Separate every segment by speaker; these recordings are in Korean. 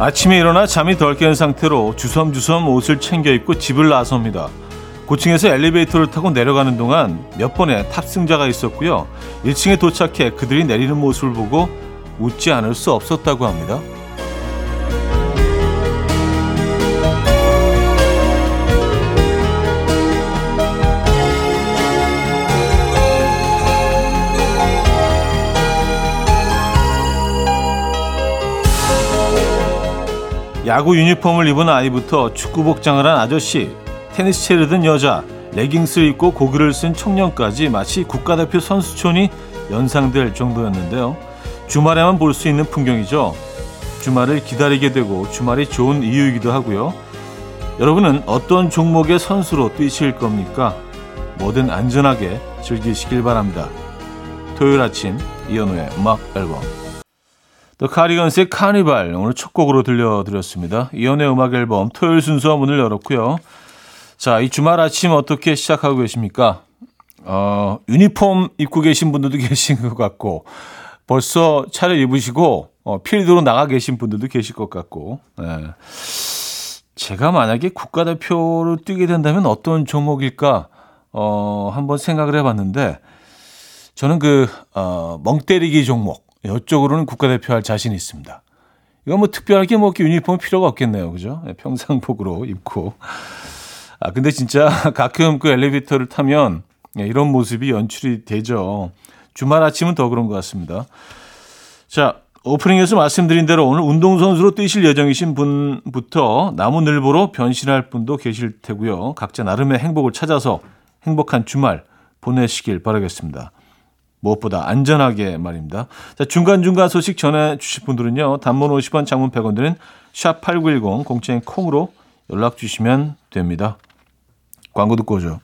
Speaker 1: 아침에 일어나 잠이 덜 깬 상태로 주섬주섬 옷을 챙겨 입고 집을 나섭니다. 고층에서 엘리베이터를 타고 내려가는 동안 몇 번의 탑승자가 있었고요. 1층에 도착해 그들이 내리는 모습을 보고 웃지 않을 수 없었다고 합니다. 야구 유니폼을 입은 아이부터 축구 복장을 한 아저씨, 테니스 채를 든 여자, 레깅스를 입고 고글을 쓴 청년까지 마치 국가대표 선수촌이 연상될 정도였는데요. 주말에만 볼 수 있는 풍경이죠. 주말을 기다리게 되고 주말이 좋은 이유이기도 하고요. 여러분은 어떤 종목의 선수로 뛰실 겁니까? 뭐든 안전하게 즐기시길 바랍니다. 토요일 아침 이현우의 음악 앨범 더 카리건스의 카니발 오늘 첫 곡으로 들려드렸습니다. 이연의 음악 앨범 토요일 순서 문을 열었고요. 자, 이 주말 아침 어떻게 시작하고 계십니까? 어, 유니폼 입고 계신 분들도 계신 것 같고 벌써 차려 입으시고 어, 필드로 나가 계신 분들도 계실 것 같고 네. 제가 만약에 국가대표로 뛰게 된다면 어떤 종목일까 어, 한번 생각을 해봤는데 저는 그 어, 멍때리기 종목 이쪽으로는 국가대표 할 자신이 있습니다. 이건 뭐 특별하게 뭐 유니폼 필요가 없겠네요. 그죠? 네, 평상복으로 입고. 아, 근데 진짜 가끔 그 엘리베이터를 타면 네, 이런 모습이 연출이 되죠. 주말 아침은 더 그런 것 같습니다. 자, 오프닝에서 말씀드린 대로 오늘 운동선수로 뛰실 예정이신 분부터 나무늘보로 변신할 분도 계실 테고요. 각자 나름의 행복을 찾아서 행복한 주말 보내시길 바라겠습니다. 무엇보다 안전하게 말입니다. 자, 중간중간 소식 전해 주실 분들은요. 단문 50원, 장문 100원 드는 샵8910 공짜인 콩으로 연락 주시면 됩니다. 광고 듣고 오죠.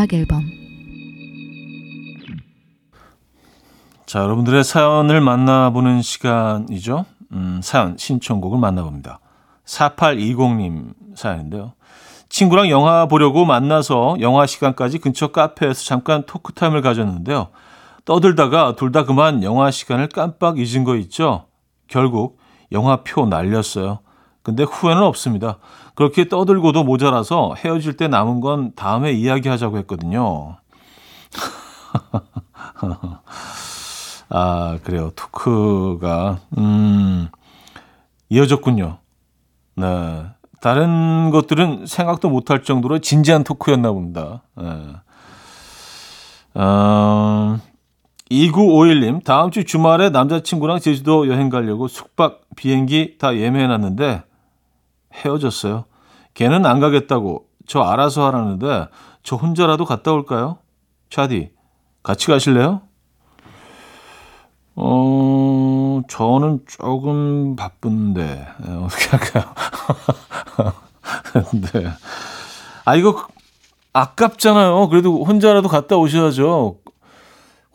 Speaker 2: 음악 앨범
Speaker 1: 자, 여러분들의 사연을 만나보는 시간이죠. 음, 사연, 신청곡을 만나봅니다. 4820님 사연인데요. 친구랑 영화 보려고 만나서 영화 시간까지 근처 카페에서 잠깐 토크타임을 가졌는데요. 떠들다가 둘 다 그만 영화 시간을 깜빡 잊은 거 있죠? 결국 영화표 날렸어요. 근데 후회는 없습니다. 그렇게 떠들고도 모자라서 헤어질 때 남은 건 다음에 이야기하자고 했거든요. 아, 그래요. 토크가, 음, 이어졌군요. 네. 다른 것들은 생각도 못할 정도로 진지한 토크였나 봅니다. 네. 어, 2951님, 다음 주 주말에 남자친구랑 제주도 여행 가려고 숙박 비행기 다 예매해놨는데, 헤어졌어요. 걔는 안 가겠다고 저 알아서 하라는데 저 혼자라도 갔다 올까요? 차디, 같이 가실래요? 어, 저는 조금 바쁜데, 네, 어떻게 할까요? 네. 아, 이거 아깝잖아요. 그래도 혼자라도 갔다 오셔야죠.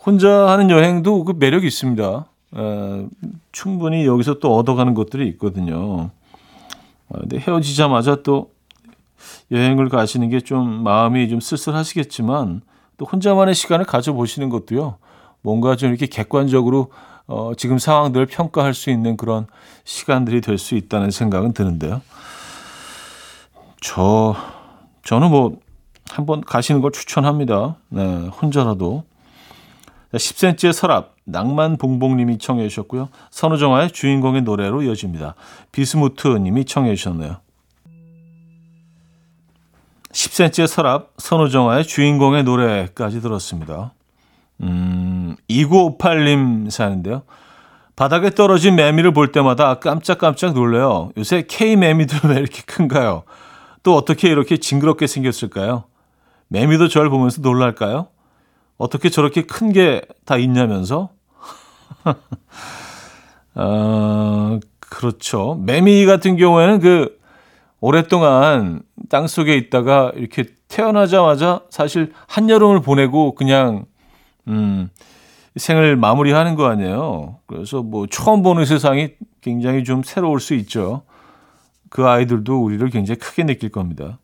Speaker 1: 혼자 하는 여행도 그 매력이 있습니다. 에, 충분히 여기서 또 얻어가는 것들이 있거든요. 어, 근데 헤어지자마자 또 여행을 가시는 게 좀 마음이 좀 쓸쓸하시겠지만 또 혼자만의 시간을 가져보시는 것도요. 뭔가 좀 이렇게 객관적으로 어, 지금 상황들을 평가할 수 있는 그런 시간들이 될 수 있다는 생각은 드는데요. 저 저는 뭐 한번 가시는 걸 추천합니다. 네, 혼자라도 10cm의 서랍 낭만 봉봉님이 청해 주셨고요. 선우정아의 주인공의 노래로 이어집니다. 비스무트님이 청해 주셨네요. 10cm의 서랍 선우정아의 주인공의 노래까지 들었습니다. 음, 2958님 사연인데요. 바닥에 떨어진 매미를 볼 때마다 깜짝깜짝 놀래요. 요새 K 매미들 왜 이렇게 큰가요? 또 어떻게 이렇게 징그럽게 생겼을까요? 매미도 저를 보면서 놀랄까요? 어떻게 저렇게 큰 게 다 있냐면서? 어, 그렇죠. 매미 같은 경우에는 그, 오랫동안 땅 속에 있다가 이렇게 태어나자마자 사실 한여름을 보내고 그냥, 음, 생을 마무리하는 거 아니에요. 그래서 뭐 처음 보는 세상이 굉장히 좀 새로울 수 있죠. 그 아이들도 우리를 굉장히 크게 느낄 겁니다.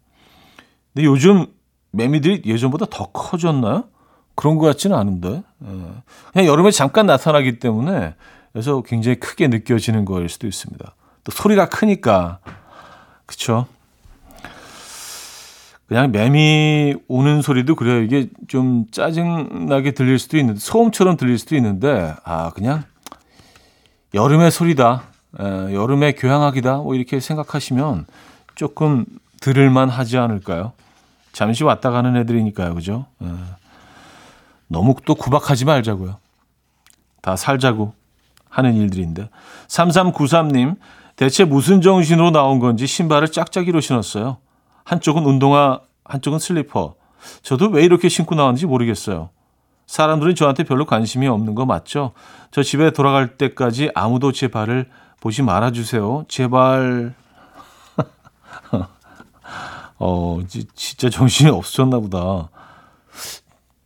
Speaker 1: 근데 요즘 매미들이 예전보다 더 커졌나요? 그런 것 같지는 않은데. 예. 그냥 여름에 잠깐 나타나기 때문에 그래서 굉장히 크게 느껴지는 거일 수도 있습니다. 또 소리가 크니까. 그쵸? 그냥 매미 우는 소리도 그래요. 이게 좀 짜증나게 들릴 수도 있는데, 소음처럼 들릴 수도 있는데, 아, 그냥 여름의 소리다. 에, 여름의 교향악이다. 뭐 이렇게 생각하시면 조금 들을만 하지 않을까요? 잠시 왔다 가는 애들이니까요. 그죠? 에, 너무 또 구박하지 말자고요. 다 살자고 하는 일들인데. 3393님, 대체 무슨 정신으로 나온 건지 신발을 짝짝이로 신었어요. 한쪽은 운동화, 한쪽은 슬리퍼. 저도 왜 이렇게 신고 나왔는지 모르겠어요. 사람들은 저한테 별로 관심이 없는 거 맞죠? 저 집에 돌아갈 때까지 아무도 제 발을 보지 말아주세요. 제발. 어, 진짜 정신이 없었나 보다.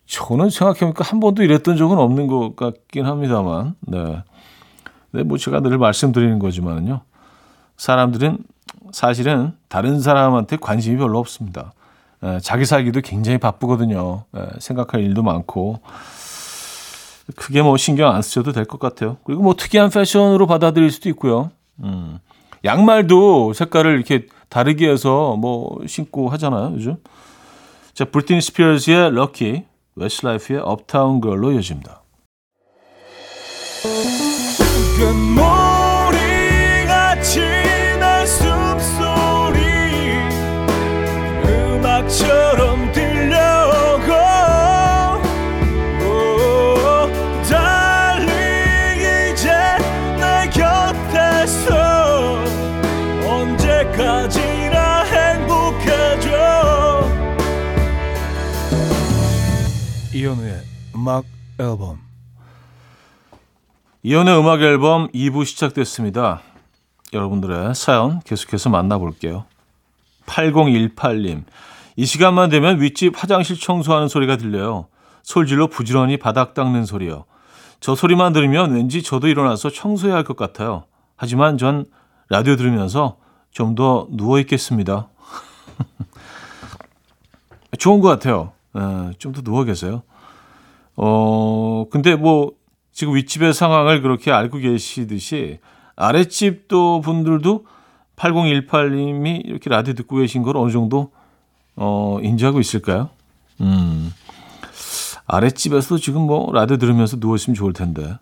Speaker 1: 저는 생각해보니까 한 번도 이랬던 적은 없는 것 같긴 합니다만, 네. 네, 뭐 제가 늘 말씀드리는 거지만요. 사람들은 사실은 다른 사람한테 관심이 별로 없습니다. 에, 자기 살기도 굉장히 바쁘거든요. 에, 생각할 일도 많고. 크게 뭐 신경 안 쓰셔도 될 것 같아요. 그리고 뭐 특이한 패션으로 받아들일 수도 있고요. 음. 양말도 색깔을 이렇게 다르게 해서 뭐 신고 하잖아요. 요즘. 자, 브리트니 스피어스의 Lucky, 웨스트라이프의 Uptown Girl로 이어집니다. 처 음악 앨범 이현우의 음악 앨범 2부 시작됐습니다. 여러분들의 사연 계속해서 만나볼게요. 8018님. 이 시간만 되면 윗집 화장실 청소하는 소리가 들려요. 솔질로 부지런히 바닥 닦는 소리요. 저 소리만 들으면 왠지 저도 일어나서 청소해야 할 것 같아요. 하지만 전 라디오 들으면서 좀 더 누워 있겠습니다. 좋은 것 같아요. 예, 좀더 누워 계세요. 어, 근데 뭐 지금 윗집의 상황을 그렇게 알고 계시듯이 아랫집 도 분들도 8018님이 이렇게 라디오 듣고 계신 걸 어느 정도 어, 인지하고 있을까요? 음. 아랫집에서 지금 뭐 라디오 들으면서 누워있으면 좋을 텐데.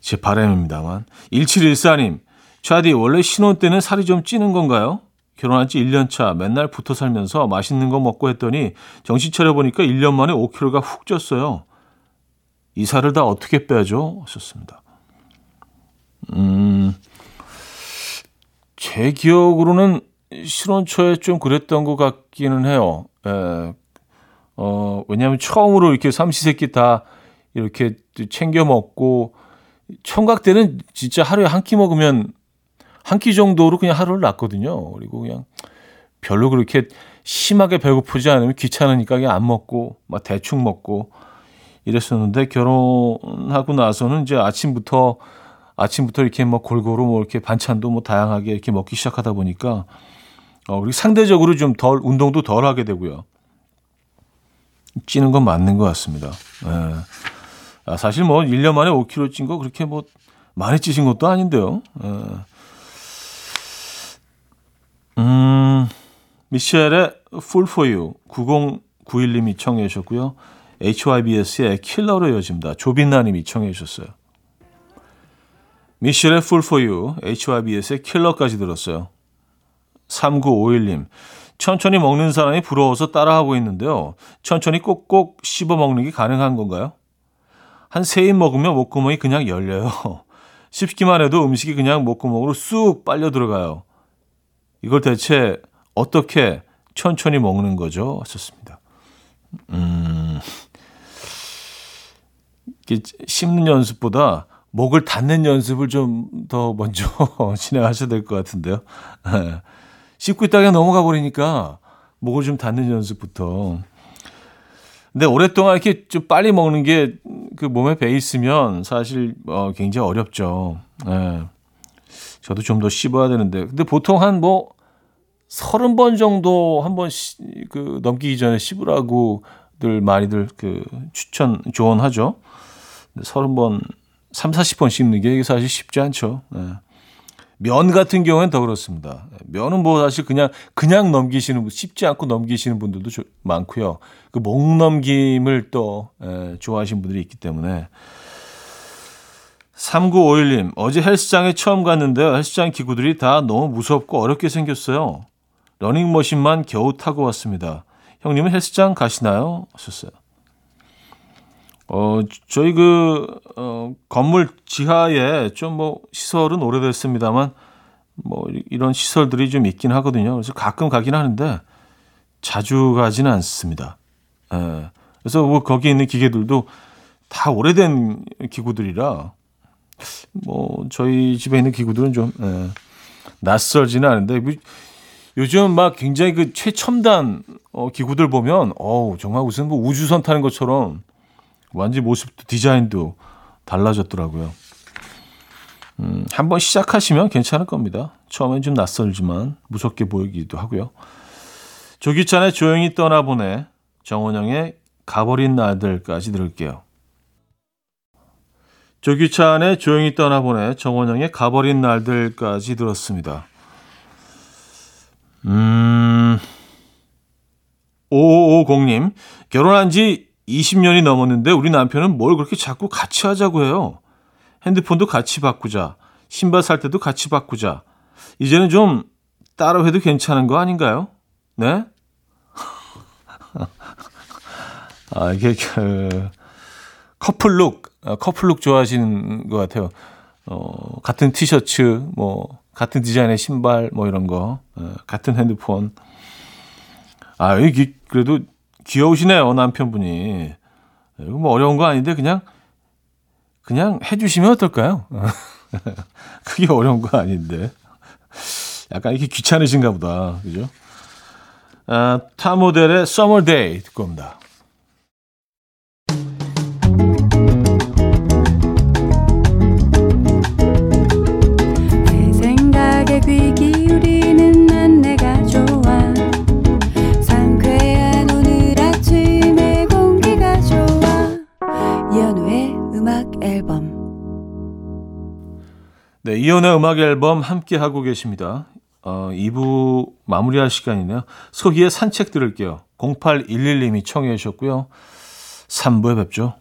Speaker 1: 제 바람입니다만. 1714님, 차디, 원래 신혼 때는 살이 좀 찌는 건가요? 결혼한 지 1년 차 맨날 붙어 살면서 맛있는 거 먹고 했더니 정신 차려보니까 1년 만에 5kg가 훅 쪘어요. 이 살을 다 어떻게 빼죠? 하셨습니다. 음, 제 기억으로는 신혼 초에 좀 그랬던 것 같기는 해요. 예. 어, 왜냐하면 처음으로 이렇게 삼시세끼 다 이렇게 챙겨 먹고 총각 때는 진짜 하루에 한 끼 먹으면 한 끼 정도로 그냥 하루를 났거든요. 그리고 그냥 별로 그렇게 심하게 배고프지 않으면 귀찮으니까 그냥 안 먹고 막 대충 먹고 이랬었는데 결혼하고 나서는 이제 아침부터 아침부터 이렇게 뭐 골고루 뭐 이렇게 반찬도 뭐 다양하게 이렇게 먹기 시작하다 보니까 어, 그리고 상대적으로 좀 덜, 운동도 덜 하게 되고요. 찌는 건 맞는 것 같습니다. 예. 아, 사실 뭐 1년 만에 5kg 찐 거 그렇게 뭐 많이 찌신 것도 아닌데요. 예. 음, 미셸의 Full For You 9091님이 청해 주셨고요. HYBS의 킬러로 이어집니다. 조빈나님이 청해 주셨어요. 미셸의 Full For You, HYBS의 킬러까지 들었어요. 3951님. 천천히 먹는 사람이 부러워서 따라하고 있는데요. 천천히 꼭꼭 씹어 먹는 게 가능한 건가요? 한 세 입 먹으면 목구멍이 그냥 열려요. 씹기만 해도 음식이 그냥 목구멍으로 쑥 빨려 들어가요. 이걸 대체 어떻게 천천히 먹는 거죠? 하셨습니다. 음, 씹는 연습보다 목을 닫는 연습을 좀 더 먼저 진행하셔야 될 것 같은데요. 씹고 있다가 넘어가 버리니까 목을 좀 닫는 연습부터. 근데 오랫동안 이렇게 좀 빨리 먹는 게 그 몸에 배 있으면 사실 어, 굉장히 어렵죠. 예. 저도 좀 더 씹어야 되는데. 근데 보통 한 뭐 서른 번 정도 한번 그 넘기기 전에 씹으라고들 많이들 그 추천 조언하죠. 서른 번, 3, 40번 씹는 게 사실 쉽지 않죠. 네. 면 같은 경우에는 더 그렇습니다. 면은 뭐 사실 그냥 그냥 넘기시는 쉽지 않고 넘기시는 분들도 조, 많고요. 그 목 넘김을 또 에, 좋아하시는 분들이 있기 때문에 3951님 어제 헬스장에 처음 갔는데요. 헬스장 기구들이 다 너무 무섭고 어렵게 생겼어요. 러닝머신만 겨우 타고 왔습니다. 형님은 헬스장 가시나요? 하셨어요. 어, 저희 그, 어, 건물 지하에 좀 뭐 시설은 오래됐습니다만 뭐 이런 시설들이 좀 있긴 하거든요. 그래서 가끔 가긴 하는데 자주 가지는 않습니다. 예. 그래서 뭐 거기 있는 기계들도 다 오래된 기구들이라 뭐 저희 집에 있는 기구들은 좀 예, 낯설지는 않은데 뭐 요즘 막 굉장히 그 최첨단 어, 기구들 보면 어우 정말 무슨 뭐 우주선 타는 것처럼 완전 모습도 디자인도 달라졌더라고요. 음, 한번 시작하시면 괜찮을 겁니다. 처음엔 좀 낯설지만 무섭게 보이기도 하고요. 조기찬의 조용히 떠나보내 정원영의 가버린 날들까지 들을게요. 조기찬의 조용히 떠나보내 정원영의 가버린 날들까지 들었습니다. 음, 5550님, 결혼한 지 20년이 넘었는데 우리 남편은 뭘 그렇게 자꾸 같이 하자고 해요. 핸드폰도 같이 바꾸자. 신발 살 때도 같이 바꾸자. 이제는 좀 따로 해도 괜찮은 거 아닌가요? 네? 아, 이게 그 커플룩, 아, 커플룩 좋아하시는 것 같아요. 어, 같은 티셔츠, 뭐, 같은 디자인의 신발, 뭐 이런 거, 어, 같은 핸드폰. 아, 이게 그래도 귀여우시네요, 남편분이. 이거 뭐 어려운 거 아닌데 그냥 그냥 해주시면 어떨까요? 그게 어려운 거 아닌데. 약간 이렇게 귀찮으신가 보다. 그죠? 아, 타 모델의 Summer Day 듣고 옵니다. 네, 이연의 음악 앨범 함께 하고 계십니다. 어, 2부 마무리할 시간이네요. 소희의 산책 들을게요. 0811님이 청해 주셨고요. 3부에 뵙죠.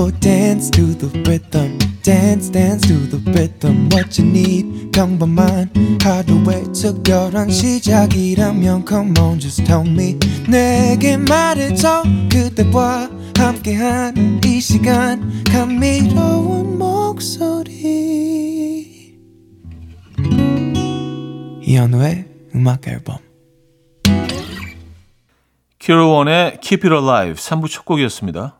Speaker 1: And we will dance to the rhythm. dance dance to the rhythm what you need 평범한 하루의 특별한 시작이라면 come on just tell me 내게 말해줘 그대와 함께한 이 시간 감미로운 목소리 이현우의 음악 앨범 큐로원의 Keep It Alive 3부 첫 곡이었습니다.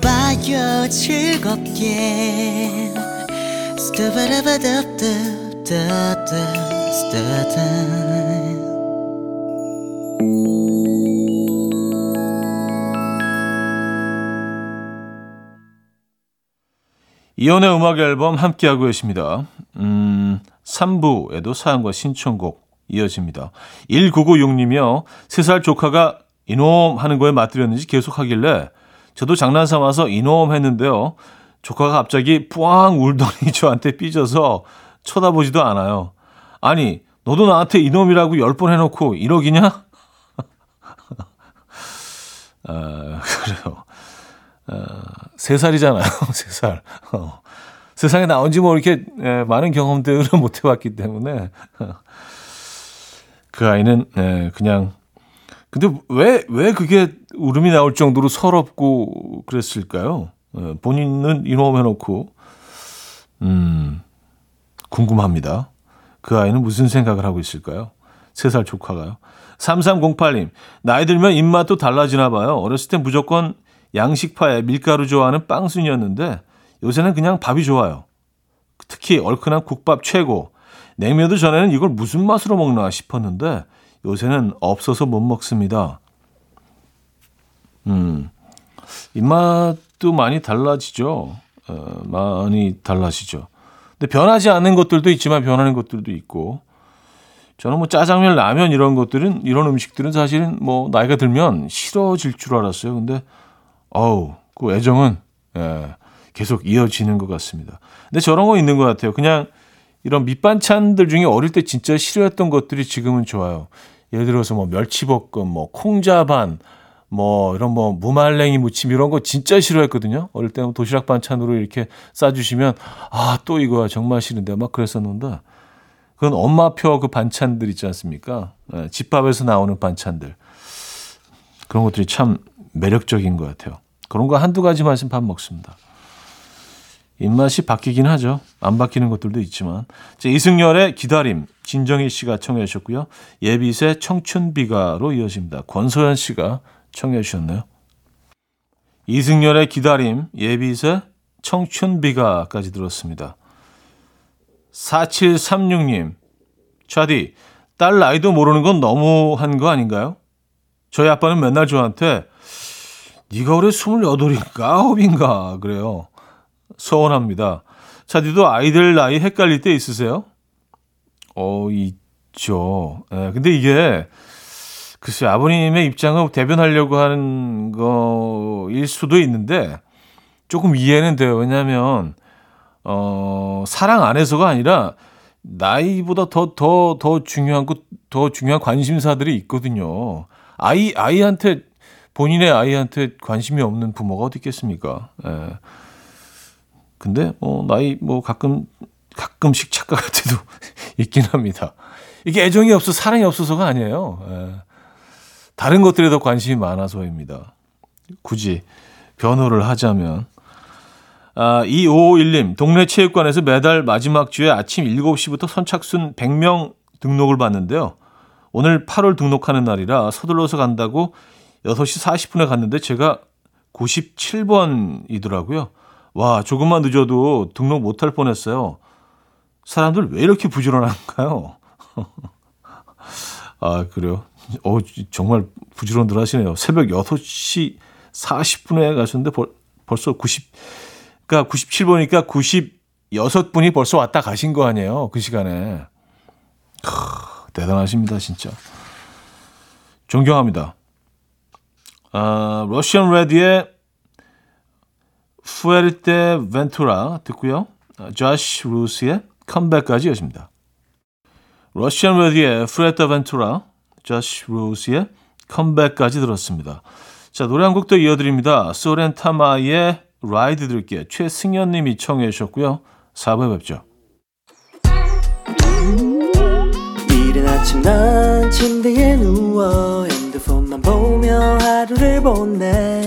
Speaker 2: 느껴 즐겁게
Speaker 1: 이연의 음악 앨범 함께하고 계십니다. 음, 3부에도 사연과 신청곡 이어집니다. 1996님이요. 3살 조카가 이놈 하는 거에 맞들였는지 계속 하길래 저도 장난 삼아서 이놈 했는데요. 조카가 갑자기 뿌앙 울더니 저한테 삐져서 쳐다보지도 않아요. 아니, 너도 나한테 이놈이라고 열 번 해놓고 이러기냐? 아, 그래요. 어, 세 살이잖아요. 세 살. 어. 세상에 나온 지뭐 이렇게 에, 많은 경험들을 못 해봤기 때문에 그 아이는 에, 그냥 근데 왜 왜 그게 울음이 나올 정도로 서럽고 그랬을까요? 에, 본인은 이놈 해놓고 음 궁금합니다. 그 아이는 무슨 생각을 하고 있을까요? 세살 조카가요. 3308님, 나이 들면 입맛도 달라지나 봐요. 어렸을 땐 무조건 양식파에 밀가루 좋아하는 빵순이었는데 요새는 그냥 밥이 좋아요. 특히 얼큰한 국밥 최고. 냉면도 전에는 이걸 무슨 맛으로 먹나 싶었는데 요새는 없어서 못 먹습니다. 음, 입맛도 많이 달라지죠. 어, 많이 달라지죠. 근데 변하지 않는 것들도 있지만 변하는 것들도 있고 저는 뭐 짜장면, 라면 이런 것들은 이런 음식들은 사실은 뭐 나이가 들면 싫어질 줄 알았어요. 근데 어우, 그 애정은 예, 계속 이어지는 것 같습니다. 근데 저런 거 있는 것 같아요. 그냥 이런 밑반찬들 중에 어릴 때 진짜 싫어했던 것들이 지금은 좋아요. 예를 들어서 뭐 멸치볶음, 뭐 콩자반, 뭐 이런 뭐 무말랭이 무침 이런 거 진짜 싫어했거든요. 어릴 때는 도시락 반찬으로 이렇게 싸주시면 아 또 이거야 정말 싫은데 막 그랬었는데 그건 엄마표 그 반찬들 있지 않습니까? 네, 집밥에서 나오는 반찬들 그런 것들이 참 매력적인 것 같아요. 그런 거 한두 가지만 있으면 밥 먹습니다. 입맛이 바뀌긴 하죠. 안 바뀌는 것들도 있지만. 자, 이승열의 기다림, 진정희 씨가 청해 주셨고요. 예빛의 청춘비가로 이어집니다. 권소연 씨가 청해 주셨네요. 이승열의 기다림, 예빛의 청춘비가까지 들었습니다. 4736님, 차디, 딸 나이도 모르는 건 너무한 거 아닌가요? 저희 아빠는 맨날 저한테 네가 올해 28인가 9인가 그래요. 서운합니다. 차디도 아이들 나이 헷갈릴 때 있으세요? 어, 있죠. 예, 근데 이게 글쎄 아버님의 입장을 대변하려고 하는 거일 수도 있는데 조금 이해는 돼요. 왜냐하면 어, 사랑 안에서가 아니라 나이보다 더 더 더 중요한 더 중요한 관심사들이 있거든요. 아이 아이한테 본인의 아이한테 관심이 없는 부모가 어디 있겠습니까? 예. 근데 뭐 나이 뭐 가끔 가끔씩 착각할 때도 있긴 합니다. 이게 애정이 없어 사랑이 없어서가 아니에요. 예. 다른 것들에 더 관심이 많아서입니다. 굳이 변호를 하자면 아, 2551님, 동네 체육관에서 매달 마지막 주에 아침 7시부터 선착순 100명 등록을 받는데요. 오늘 8월 등록하는 날이라 서둘러서 간다고 6시 40분에 갔는데 제가 97번이더라고요. 와, 조금만 늦어도 등록 못할 뻔했어요. 사람들 왜 이렇게 부지런한가요? 아, 그래요? 어, 정말 부지런들 하시네요. 새벽 6시 40분에 가셨는데 벌, 벌써 90, 그러니까 97번이니까 96분이 벌써 왔다 가신 거 아니에요? 그 시간에. 크, 대단하십니다, 진짜. 존경합니다. 아, 러시안 레디의 푸에르테 벤투라 듣고요. 조시 루스의 컴백까지 여십니다. 러시안 레드의 Fuerteventura, 조시 라우스의 Comeback까지 들었습니다. 자, 노래 한 곡 더 이어드립니다. 소렌타마의 Ride 들을게요. 최승현 님이 청해 주셨고요. 4부에 뵙죠.
Speaker 2: 이른 아침 난 침대에 누워 핸드폰만 보며 하루를 보내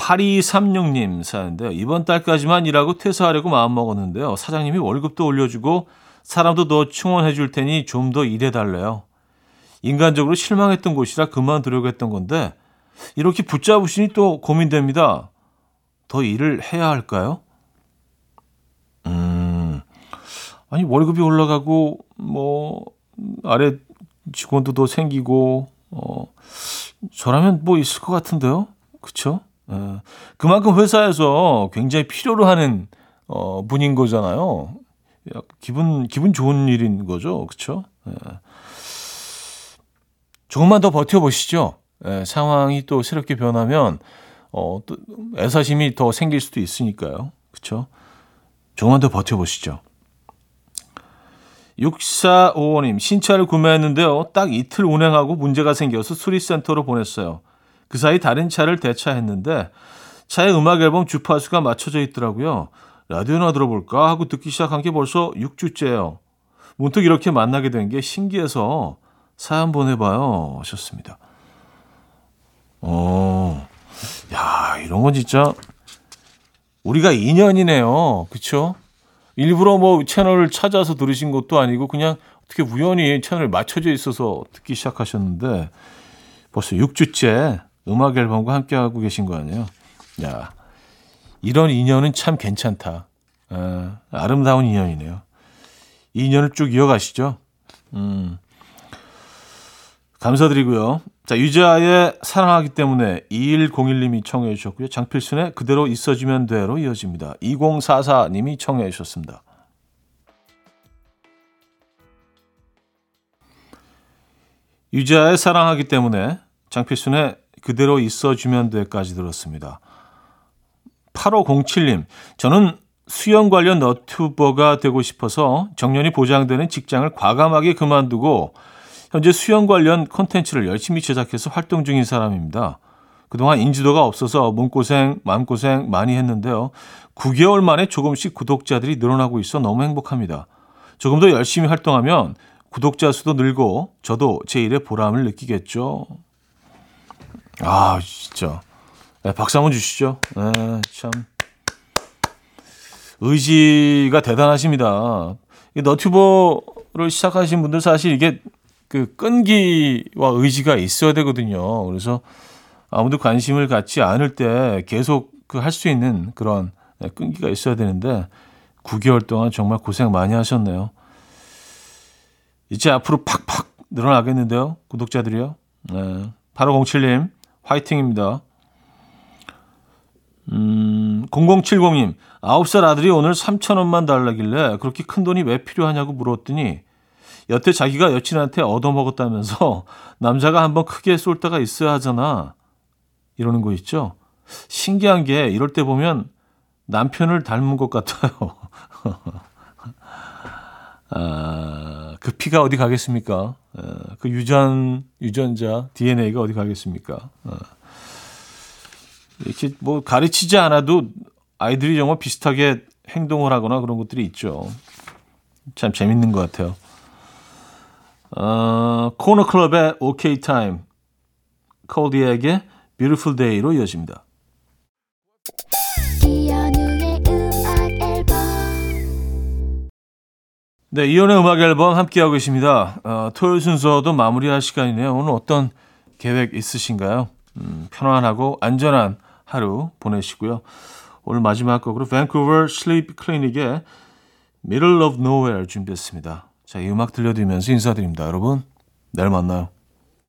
Speaker 1: 8236님 사연인데요. 이번 달까지만 일하고 퇴사하려고 마음먹었는데요. 사장님이 월급도 올려주고 사람도 더 충원해 줄 테니 좀 더 일해달래요. 인간적으로 실망했던 곳이라 그만두려고 했던 건데 이렇게 붙잡으시니 또 고민됩니다. 더 일을 해야 할까요? 음, 아니 월급이 올라가고 뭐 아래 직원도 더 생기고 어 저라면 뭐 있을 것 같은데요, 그렇죠? 예, 그만큼 회사에서 굉장히 필요로 하는 어, 분인 거잖아요. 기분 기분 좋은 일인 거죠, 그렇죠? 예. 조금만 더 버텨보시죠. 예, 상황이 또 새롭게 변하면 어, 또 애사심이 더 생길 수도 있으니까요. 그렇죠? 조금만 더 버텨보시죠. 6455님, 신차를 구매했는데요. 딱 이틀 운행하고 문제가 생겨서 수리센터로 보냈어요. 그 사이 다른 차를 대차했는데 차에 음악 앨범 주파수가 맞춰져 있더라고요. 라디오나 들어볼까 하고 듣기 시작한 게 벌써 6주째예요. 문득 이렇게 만나게 된 게 신기해서 사연 보내봐요 하셨습니다. 어, 야 이런 건 진짜 우리가 인연이네요. 그쵸? 일부러 뭐 채널을 찾아서 들으신 것도 아니고 그냥 어떻게 우연히 채널에 맞춰져 있어서 듣기 시작하셨는데 벌써 6주째 음악 앨범과 함께 하고 계신 거 아니에요? 야, 이런 인연은 참 괜찮다. 아, 아름다운 인연이네요. 이 인연을 쭉 이어가시죠. 음, 감사드리고요. 자, 유자의 사랑하기 때문에 2101님이 청해 주셨고요. 장필순의 그대로 있어주면 돼로 이어집니다. 2044님이 청해 주셨습니다. 유자의 사랑하기 때문에 장필순의 그대로 있어주면 돼까지 들었습니다. 8507님, 저는 수영 관련 너튜버가 되고 싶어서 정년이 보장되는 직장을 과감하게 그만두고 현재 수영 관련 콘텐츠를 열심히 제작해서 활동 중인 사람입니다. 그동안 인지도가 없어서 몸고생, 마음고생 많이 했는데요. 9개월 만에 조금씩 구독자들이 늘어나고 있어 너무 행복합니다. 조금 더 열심히 활동하면 구독자 수도 늘고 저도 제 일에 보람을 느끼겠죠. 아, 진짜. 네, 박수 한번 주시죠. 네, 참. 의지가 대단하십니다. 이 너튜버를 시작하신 분들 사실 이게 그 끈기와 의지가 있어야 되거든요. 그래서 아무도 관심을 갖지 않을 때 계속 그 할 수 있는 그런 끈기가 있어야 되는데 9개월 동안 정말 고생 많이 하셨네요. 이제 앞으로 팍팍 늘어나겠는데요. 구독자들이요. 네. 8507님, 화이팅입니다. 음, 0070님, 9살 아들이 오늘 3천원만 달라길래 그렇게 큰 돈이 왜 필요하냐고 물었더니 여태 자기가 여친한테 얻어먹었다면서 남자가 한번 크게 쏠 때가 있어야 하잖아. 이러는 거 있죠? 신기한 게 이럴 때 보면 남편을 닮은 것 같아요. 아, 그 피가 어디 가겠습니까? 아, 그 유전, 유전자, DNA가 어디 가겠습니까? 아, 이렇게 뭐 가르치지 않아도 아이들이 정말 비슷하게 행동을 하거나 그런 것들이 있죠. 참 재밌는 것 같아요. 어, 코너 클럽의 OK 타임, 콜디에게 Beautiful Day로 이어집니다. 네, 이연의 음악 앨범 함께하고 계십니다. 어, 토요일 순서도 마무리할 시간이네요. 오늘 어떤 계획 있으신가요? 음, 편안하고 안전한 하루 보내시고요. 오늘 마지막 곡으로 밴쿠버 슬립 클리닉의 Middle of Nowhere 준비했습니다. 자, 이 음악 들려드리면서 인사드립니다. 여러분, 내일 만나요.